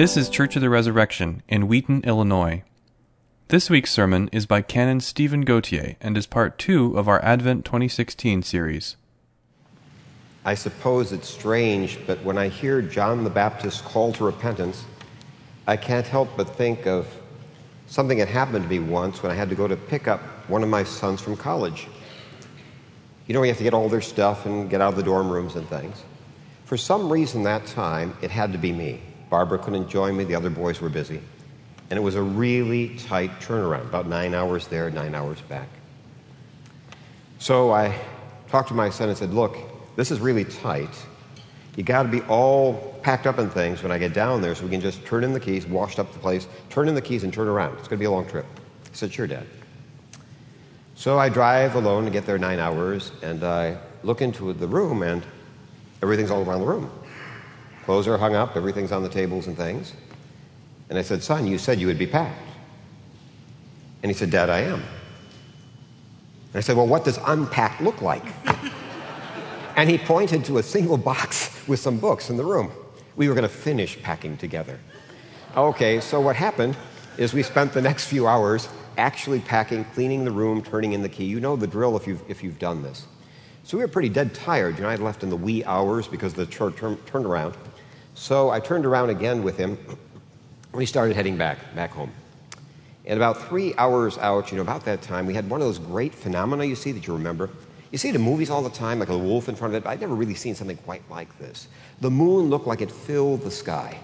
This is Church of the Resurrection in Wheaton, Illinois. This week's sermon is by Canon Stephen Gautier and is part two of our Advent 2016 series. I suppose it's strange, but when I hear John the Baptist's call to repentance, I can't help but think of something that happened to me once when I had to go to pick up one of my sons from college. You know, you have to get all their stuff and get out of the dorm rooms and things. For some reason that time, it had to be me. Barbara couldn't join me, the other boys were busy. And it was a really tight turnaround, about nine hours there, nine hours back. So I talked to my son and said, Look, this is really tight. You got to be all packed up in things when I get down there so we can just turn in the keys, washed up the place, turn in the keys, and turn around. It's going to be a long trip. He said, Sure, Dad. So I drive alone to get there nine hours, and I look into the room, and everything's all around the room. Clothes are hung up, everything's on the tables and things. And I said, Son, you said you would be packed. And he said, Dad, I am. And I said, Well, what does unpacked look like? and he pointed to a single box with some books in the room. We were going to finish packing together. Okay, so what happened is we spent the next few hours actually packing, cleaning the room, turning in the key. You know the drill if you've, if you've done this. So we were pretty dead tired. You know, I left in the wee hours because the church turned around. So I turned around again with him. And we started heading back, back home. And about three hours out, you know, about that time, we had one of those great phenomena you see that you remember. You see the movies all the time, like a wolf in front of it. But I'd never really seen something quite like this. The moon looked like it filled the sky.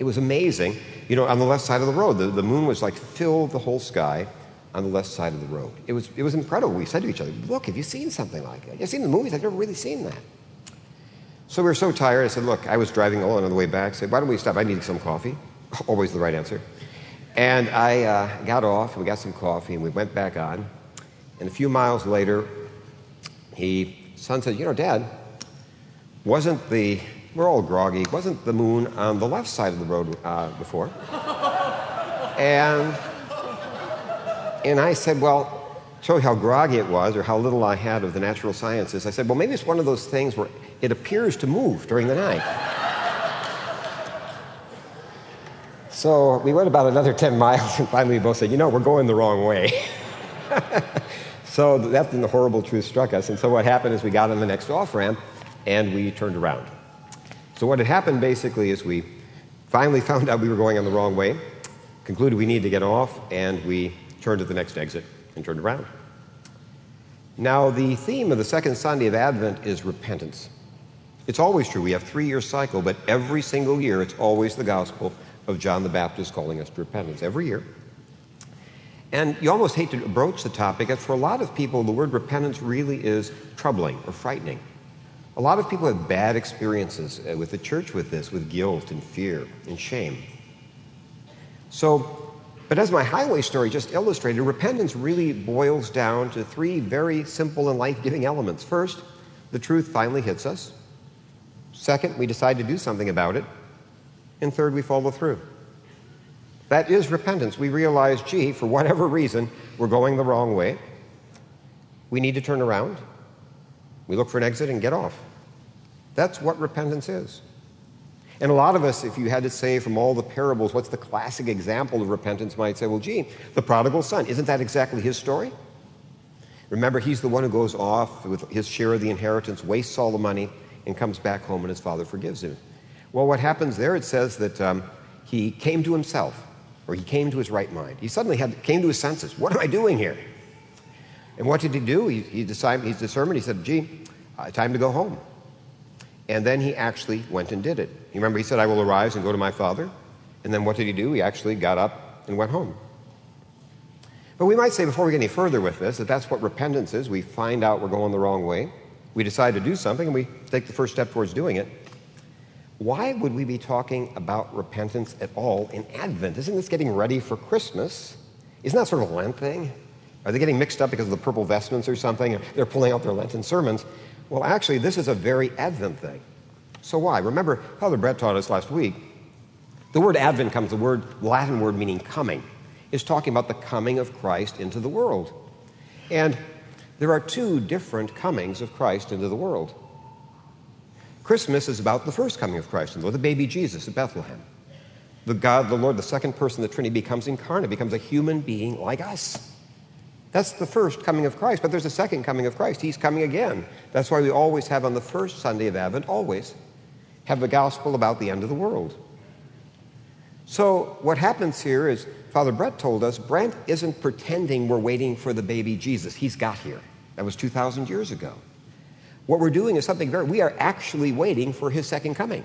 It was amazing. You know, on the left side of the road, the, the moon was like filled the whole sky on the left side of the road. It was, it was incredible. We said to each other, Look, have you seen something like that? You've seen the movies? I've never really seen that. So we were so tired. I said, Look, I was driving alone on the way back. I said, Why don't we stop? I need some coffee. Always the right answer. And I uh, got off, and we got some coffee, and we went back on. And a few miles later, he, son said, You know, Dad, wasn't the, we're all groggy, wasn't the moon on the left side of the road uh, before? and, and I said, Well, show you how groggy it was or how little I had of the natural sciences. I said, Well, maybe it's one of those things where it appears to move during the night. so we went about another 10 miles, and finally we both said, You know, we're going the wrong way. so that's when the horrible truth struck us. And so what happened is we got on the next off ramp and we turned around. So what had happened basically is we finally found out we were going on the wrong way, concluded we needed to get off, and we turned at the next exit and turned around. Now, the theme of the second Sunday of Advent is repentance. It's always true. We have three year cycle, but every single year it's always the gospel of John the Baptist calling us to repentance. Every year. And you almost hate to broach the topic, but for a lot of people, the word repentance really is troubling or frightening. A lot of people have bad experiences uh, with the church with this, with guilt and fear and shame. So, but as my highway story just illustrated, repentance really boils down to three very simple and life giving elements. First, the truth finally hits us. Second, we decide to do something about it. And third, we follow through. That is repentance. We realize, gee, for whatever reason, we're going the wrong way. We need to turn around. We look for an exit and get off. That's what repentance is. And a lot of us, if you had to say from all the parables, what's the classic example of repentance, might say, well, gee, the prodigal son. Isn't that exactly his story? Remember, he's the one who goes off with his share of the inheritance, wastes all the money, and comes back home and his father forgives him. Well, what happens there, it says that um, he came to himself, or he came to his right mind. He suddenly had, came to his senses. What am I doing here? And what did he do? He, he decided, he's determined. He said, gee, uh, time to go home. And then he actually went and did it. You remember he said, I will arise and go to my father. And then what did he do? He actually got up and went home. But we might say, before we get any further with this, that that's what repentance is. We find out we're going the wrong way. We decide to do something and we take the first step towards doing it. Why would we be talking about repentance at all in Advent? Isn't this getting ready for Christmas? Isn't that sort of a Lent thing? Are they getting mixed up because of the purple vestments or something? They're pulling out their Lenten sermons. Well, actually, this is a very Advent thing. So why? Remember, Father Brett taught us last week. The word Advent comes, the word Latin word meaning coming, is talking about the coming of Christ into the world. And there are two different comings of Christ into the world. Christmas is about the first coming of Christ into the world, the baby Jesus at Bethlehem. the God, the Lord, the second person of the Trinity, becomes incarnate, becomes a human being like us. That's the first coming of Christ, but there's a second coming of Christ. He's coming again. That's why we always have on the first Sunday of Advent, always, have the gospel about the end of the world. So, what happens here is Father Brett told us Brent isn't pretending we're waiting for the baby Jesus. He's got here. That was 2,000 years ago. What we're doing is something very, we are actually waiting for his second coming.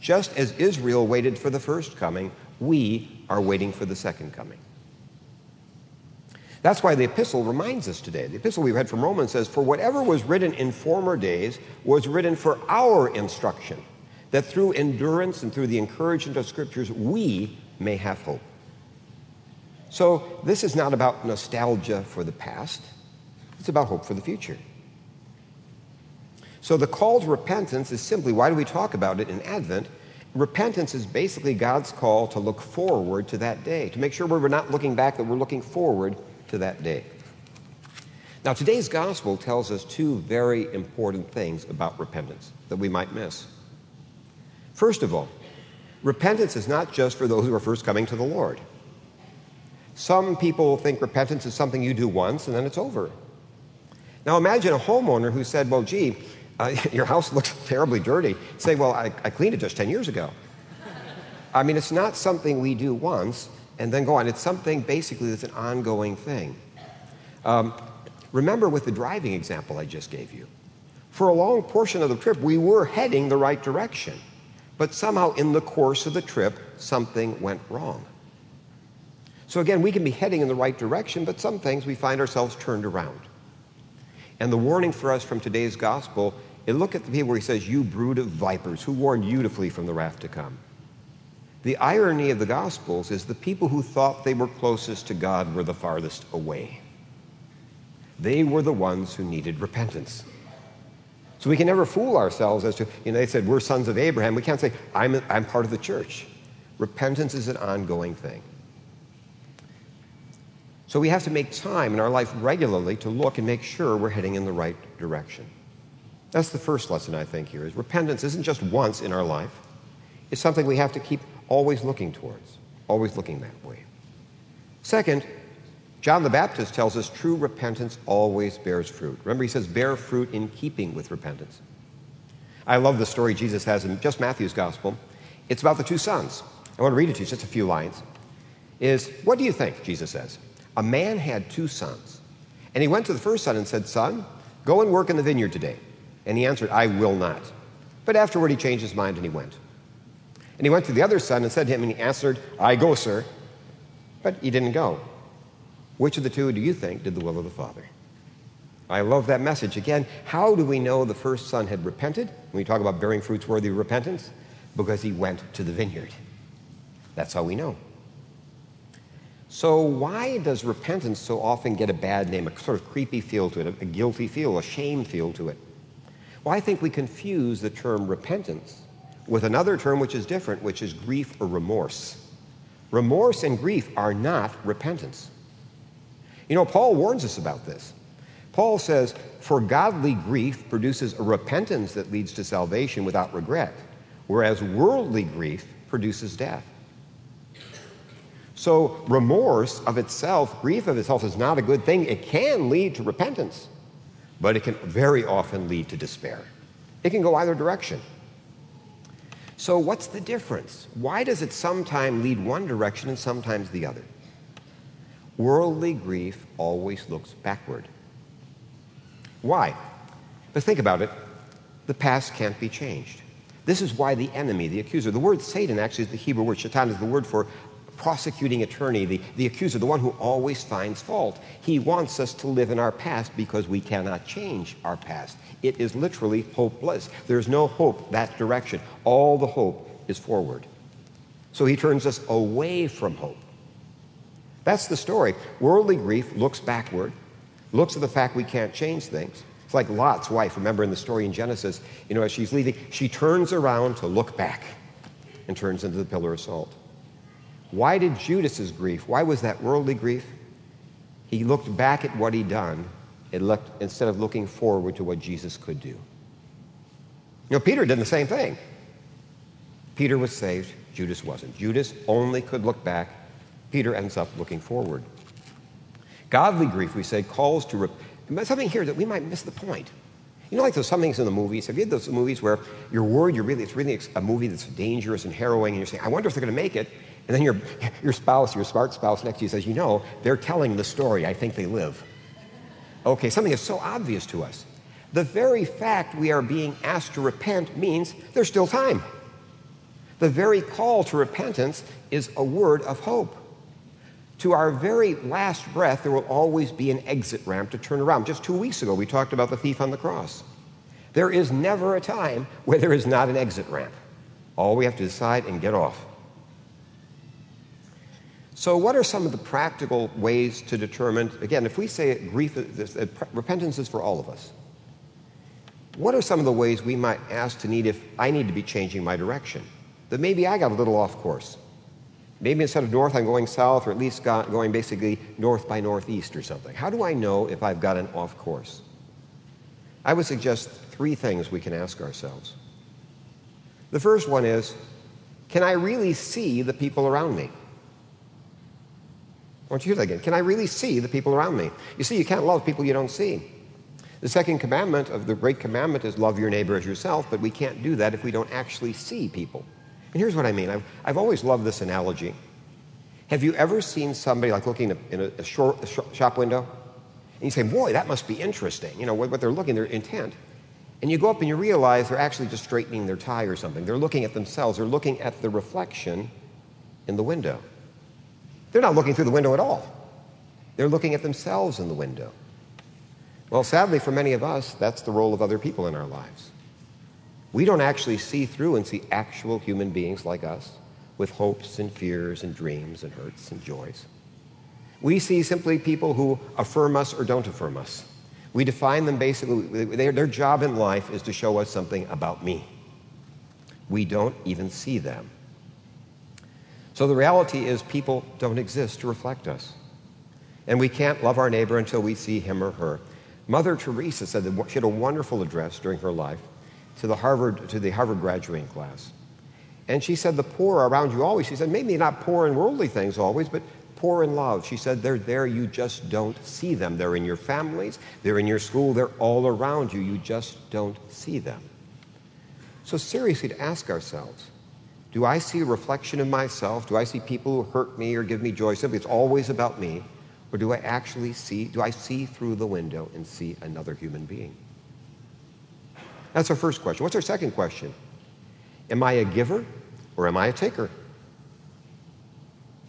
Just as Israel waited for the first coming, we are waiting for the second coming. That's why the epistle reminds us today. The epistle we read from Romans says, For whatever was written in former days was written for our instruction, that through endurance and through the encouragement of scriptures we may have hope. So, this is not about nostalgia for the past, it's about hope for the future. So, the call to repentance is simply why do we talk about it in Advent? Repentance is basically God's call to look forward to that day, to make sure we're not looking back, that we're looking forward to that day. Now, today's gospel tells us two very important things about repentance that we might miss. First of all, repentance is not just for those who are first coming to the Lord. Some people think repentance is something you do once and then it's over. Now, imagine a homeowner who said, Well, gee, uh, your house looks terribly dirty. Say, Well, I, I cleaned it just 10 years ago. I mean, it's not something we do once and then go on. It's something basically that's an ongoing thing. Um, remember with the driving example I just gave you. For a long portion of the trip, we were heading the right direction. But somehow in the course of the trip, something went wrong. So again, we can be heading in the right direction, but some things we find ourselves turned around. And the warning for us from today's gospel is look at the people where he says, You brood of vipers, who warned you to flee from the wrath to come. The irony of the Gospels is the people who thought they were closest to God were the farthest away. They were the ones who needed repentance. So we can never fool ourselves as to, you know, they said, we're sons of Abraham. We can't say, I'm, I'm part of the church. Repentance is an ongoing thing. So we have to make time in our life regularly to look and make sure we're heading in the right direction. That's the first lesson I think here is repentance isn't just once in our life. It's something we have to keep always looking towards, always looking that way. Second, John the Baptist tells us true repentance always bears fruit. Remember, he says, bear fruit in keeping with repentance. I love the story Jesus has in just Matthew's gospel. It's about the two sons. I want to read it to you, just a few lines. Is what do you think? Jesus says. A man had two sons. And he went to the first son and said, Son, go and work in the vineyard today. And he answered, I will not. But afterward he changed his mind and he went. And he went to the other son and said to him, and he answered, I go, sir. But he didn't go. Which of the two do you think did the will of the Father? I love that message. Again, how do we know the first son had repented? When we talk about bearing fruits worthy of repentance, because he went to the vineyard. That's how we know. So, why does repentance so often get a bad name, a sort of creepy feel to it, a guilty feel, a shame feel to it? Well, I think we confuse the term repentance with another term which is different, which is grief or remorse. Remorse and grief are not repentance. You know, Paul warns us about this. Paul says, For godly grief produces a repentance that leads to salvation without regret, whereas worldly grief produces death. So, remorse of itself, grief of itself, is not a good thing. It can lead to repentance, but it can very often lead to despair. It can go either direction. So, what's the difference? Why does it sometimes lead one direction and sometimes the other? Worldly grief always looks backward. Why? But think about it the past can't be changed. This is why the enemy, the accuser, the word Satan actually is the Hebrew word, Shaitan is the word for prosecuting attorney, the, the accuser, the one who always finds fault. He wants us to live in our past because we cannot change our past. It is literally hopeless. There's no hope that direction. All the hope is forward. So he turns us away from hope. That's the story. Worldly grief looks backward, looks at the fact we can't change things. It's like Lot's wife. Remember in the story in Genesis, you know, as she's leaving, she turns around to look back and turns into the pillar of salt. Why did Judas's grief? Why was that worldly grief? He looked back at what he'd done looked, instead of looking forward to what Jesus could do. You know, Peter did the same thing. Peter was saved Judas wasn't. Judas only could look back. Peter ends up looking forward. Godly grief, we say, calls to something here that we might miss the point. You know, like those some things in the movies. Have you had those movies where you're worried, you're really, it's really a movie that's dangerous and harrowing, and you're saying, I wonder if they're going to make it. And then your, your spouse, your smart spouse next to you says, You know, they're telling the story. I think they live. Okay, something is so obvious to us. The very fact we are being asked to repent means there's still time. The very call to repentance is a word of hope. To our very last breath, there will always be an exit ramp to turn around. Just two weeks ago, we talked about the thief on the cross. There is never a time where there is not an exit ramp. All we have to decide and get off. So, what are some of the practical ways to determine? Again, if we say grief, uh, repentance is for all of us. What are some of the ways we might ask to need if I need to be changing my direction? That maybe I got a little off course. Maybe instead of north, I'm going south, or at least going basically north by northeast or something. How do I know if I've got an off course? I would suggest three things we can ask ourselves. The first one is Can I really see the people around me? I want you to hear that again. Can I really see the people around me? You see, you can't love people you don't see. The second commandment of the great commandment is love your neighbor as yourself, but we can't do that if we don't actually see people. And here's what I mean I've, I've always loved this analogy. Have you ever seen somebody like looking in a, a, short, a shop window? And you say, boy, that must be interesting. You know, what, what they're looking, their intent. And you go up and you realize they're actually just straightening their tie or something. They're looking at themselves, they're looking at the reflection in the window. They're not looking through the window at all. They're looking at themselves in the window. Well, sadly, for many of us, that's the role of other people in our lives. We don't actually see through and see actual human beings like us with hopes and fears and dreams and hurts and joys. We see simply people who affirm us or don't affirm us. We define them basically, their, job in life is to show us something about me. We don't even see them. So the reality is, people don't exist to reflect us. And we can't love our neighbor until we see him or her. Mother Teresa said that she had a wonderful address during her life to the Harvard, to the Harvard graduating class. And she said, The poor are around you always. She said, Maybe not poor in worldly things always, but poor in love. She said, They're there, you just don't see them. They're in your families, they're in your school, they're all around you. You just don't see them. So, seriously, to ask ourselves, do I see a reflection of myself? Do I see people who hurt me or give me joy? Simply, it's always about me. Or do I actually see, do I see through the window and see another human being? That's our first question. What's our second question? Am I a giver or am I a taker?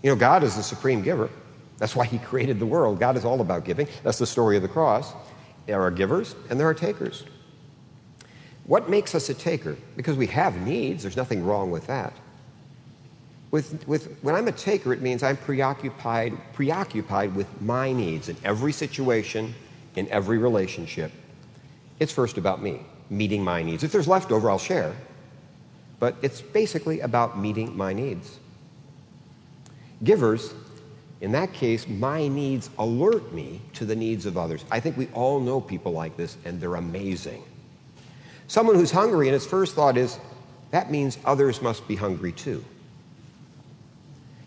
You know, God is the supreme giver. That's why He created the world. God is all about giving. That's the story of the cross. There are givers and there are takers. What makes us a taker? Because we have needs, there's nothing wrong with that. With, with, when I'm a taker, it means I'm preoccupied, preoccupied with my needs in every situation, in every relationship. It's first about me meeting my needs. If there's leftover, I'll share. But it's basically about meeting my needs. Givers, in that case, my needs alert me to the needs of others. I think we all know people like this, and they're amazing. Someone who's hungry, and his first thought is, that means others must be hungry too.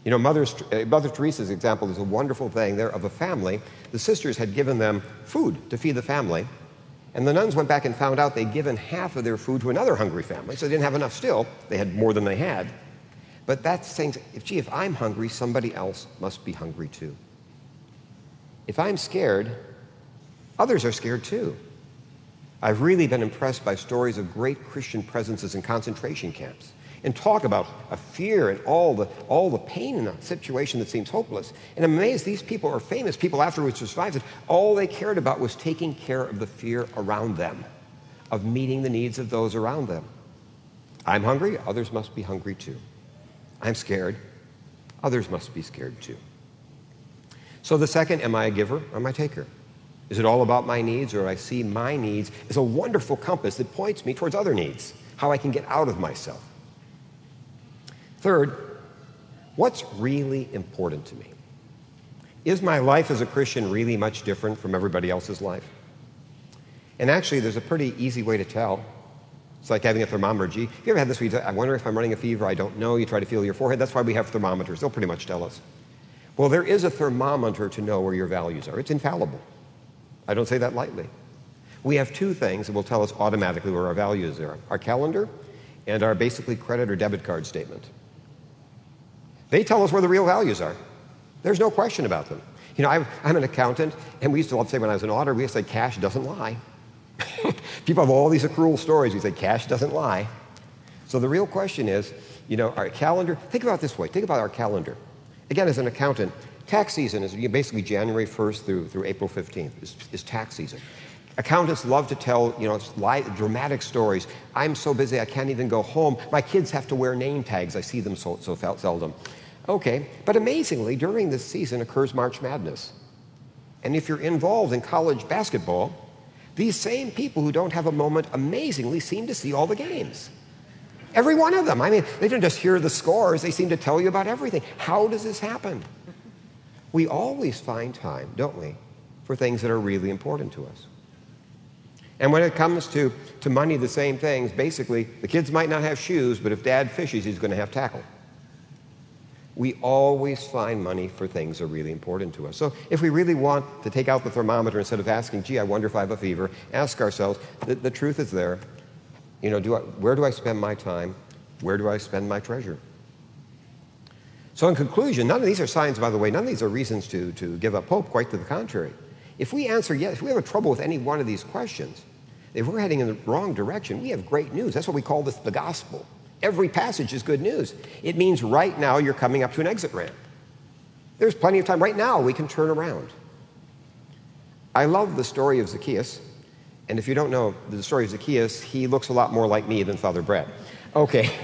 You know, uh, Mother Teresa's example is a wonderful thing there of a family. The sisters had given them food to feed the family, and the nuns went back and found out they'd given half of their food to another hungry family, so they didn't have enough still. They had more than they had. But that's saying, if, gee, if I'm hungry, somebody else must be hungry too. If I'm scared, others are scared too. I've really been impressed by stories of great Christian presences in concentration camps and talk about a fear and all the, all the pain in a situation that seems hopeless. And I'm amazed these people are famous people afterwards survived it. All they cared about was taking care of the fear around them, of meeting the needs of those around them. I'm hungry, others must be hungry too. I'm scared, others must be scared too. So the second, am I a giver or am I a taker? Is it all about my needs or I see my needs as a wonderful compass that points me towards other needs, how I can get out of myself? Third, what's really important to me? Is my life as a Christian really much different from everybody else's life? And actually, there's a pretty easy way to tell. It's like having a thermometer. Have you ever had this where you I wonder if I'm running a fever? I don't know. You try to feel your forehead. That's why we have thermometers. They'll pretty much tell us. Well, there is a thermometer to know where your values are. It's infallible. I don't say that lightly. We have two things that will tell us automatically where our values are our calendar and our basically credit or debit card statement. They tell us where the real values are. There's no question about them. You know, I'm, I'm an accountant, and we used to love to say when I was an auditor, we used to say cash doesn't lie. People have all these accrual stories. We say cash doesn't lie. So the real question is, you know, our calendar, think about this way. Think about our calendar. Again, as an accountant, tax season is basically January 1st through, through April 15th is, is tax season. Accountants love to tell, you know, dramatic stories. I'm so busy I can't even go home. My kids have to wear name tags. I see them so, so seldom. Okay, but amazingly, during this season occurs March Madness. And if you're involved in college basketball, these same people who don't have a moment amazingly seem to see all the games. Every one of them. I mean, they don't just hear the scores, they seem to tell you about everything. How does this happen? We always find time, don't we, for things that are really important to us. And when it comes to, to money, the same things. Basically, the kids might not have shoes, but if dad fishes, he's going to have tackle. We always find money for things that are really important to us. So if we really want to take out the thermometer instead of asking, gee, I wonder if I have a fever, ask ourselves, the, the truth is there. You know, do I, where do I spend my time? Where do I spend my treasure? So, in conclusion, none of these are signs, by the way, none of these are reasons to, to give up hope, quite to the contrary. If we answer yes, if we have a trouble with any one of these questions, if we're heading in the wrong direction, we have great news. That's what we call this the gospel. Every passage is good news. It means right now you're coming up to an exit ramp. There's plenty of time. Right now we can turn around. I love the story of Zacchaeus. And if you don't know the story of Zacchaeus, he looks a lot more like me than Father Brett. Okay.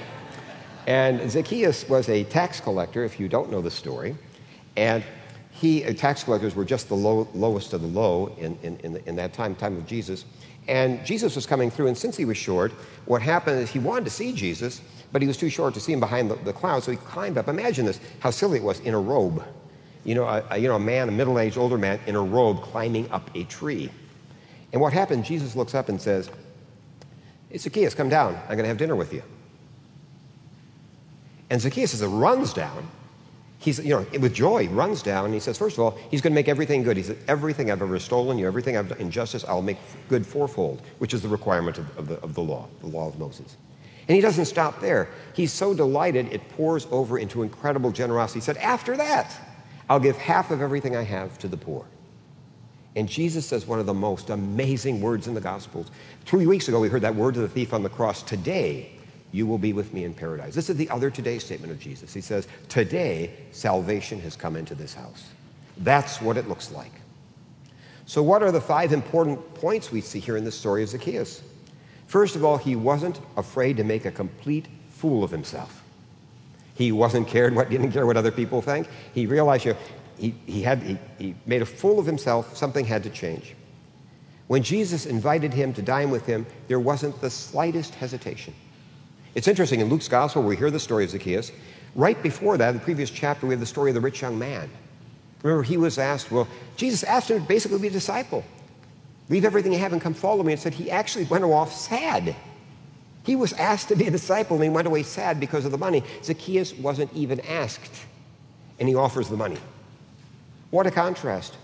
And Zacchaeus was a tax collector, if you don't know the story. And he, uh, tax collectors were just the low, lowest of the low in, in, in, in that time, time of Jesus. And Jesus was coming through, and since he was short, what happened is he wanted to see Jesus, but he was too short to see him behind the, the cloud, so he climbed up. Imagine this, how silly it was in a robe. You know, a, a you know, a man, a middle aged older man in a robe climbing up a tree. And what happened, Jesus looks up and says, Zacchaeus, come down. I'm going to have dinner with you. And Zacchaeus, it runs down, he's, you know, with joy, he runs down and he says, first of all, he's going to make everything good. He said, everything I've ever stolen you, everything I've done injustice, I'll make good fourfold, which is the requirement of, of, the, of the law, the law of Moses. And he doesn't stop there. He's so delighted, it pours over into incredible generosity. He said, after that, I'll give half of everything I have to the poor. And Jesus says one of the most amazing words in the Gospels. Three weeks ago, we heard that word to the thief on the cross today, you will be with me in paradise. This is the other today statement of Jesus. He says, Today, salvation has come into this house. That's what it looks like. So, what are the five important points we see here in the story of Zacchaeus? First of all, he wasn't afraid to make a complete fool of himself. He wasn't cared what didn't care what other people think. He realized you know, he, he, had, he, he made a fool of himself. Something had to change. When Jesus invited him to dine with him, there wasn't the slightest hesitation. It's interesting, in Luke's gospel, we hear the story of Zacchaeus. Right before that, in the previous chapter, we have the story of the rich young man. Remember, he was asked, well, Jesus asked him to basically be a disciple. Leave everything you have and come follow me. And said he actually went off sad. He was asked to be a disciple and he went away sad because of the money. Zacchaeus wasn't even asked, and he offers the money. What a contrast.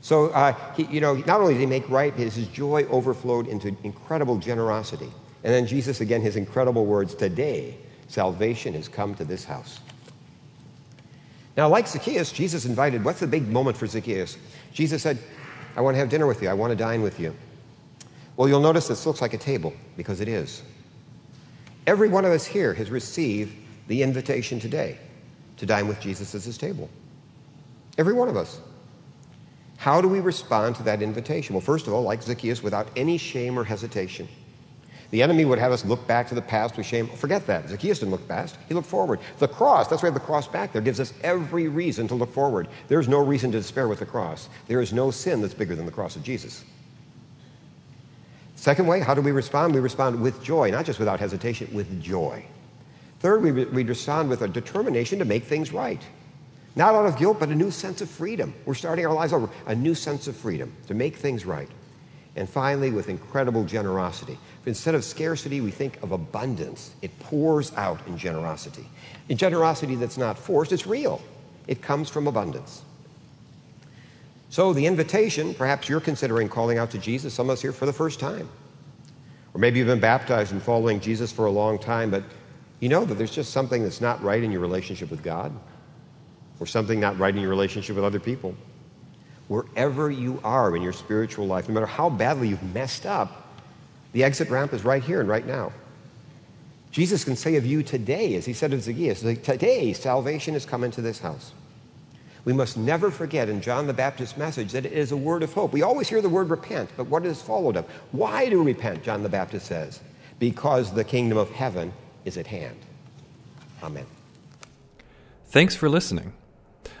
So, uh, he, you know, not only did he make right, his, his joy overflowed into incredible generosity. And then Jesus, again, his incredible words today, salvation has come to this house. Now, like Zacchaeus, Jesus invited, what's the big moment for Zacchaeus? Jesus said, I want to have dinner with you. I want to dine with you. Well, you'll notice this looks like a table because it is. Every one of us here has received the invitation today to dine with Jesus at his table. Every one of us. How do we respond to that invitation? Well, first of all, like Zacchaeus, without any shame or hesitation. The enemy would have us look back to the past with shame. Forget that. Zacchaeus didn't look past, he looked forward. The cross, that's why we have the cross back there, gives us every reason to look forward. There's no reason to despair with the cross. There is no sin that's bigger than the cross of Jesus. Second way, how do we respond? We respond with joy, not just without hesitation, with joy. Third, we, we respond with a determination to make things right. Not out of guilt, but a new sense of freedom. We're starting our lives over, a new sense of freedom to make things right. And finally, with incredible generosity. Instead of scarcity, we think of abundance. It pours out in generosity. In generosity that's not forced, it's real. It comes from abundance. So, the invitation, perhaps you're considering calling out to Jesus, some of us here for the first time. Or maybe you've been baptized and following Jesus for a long time, but you know that there's just something that's not right in your relationship with God, or something not right in your relationship with other people. Wherever you are in your spiritual life, no matter how badly you've messed up, the exit ramp is right here and right now. Jesus can say of you today, as he said of Zacchaeus, today salvation has come into this house. We must never forget in John the Baptist's message that it is a word of hope. We always hear the word repent, but what is followed of? Why do we repent, John the Baptist says? Because the kingdom of heaven is at hand. Amen. Thanks for listening.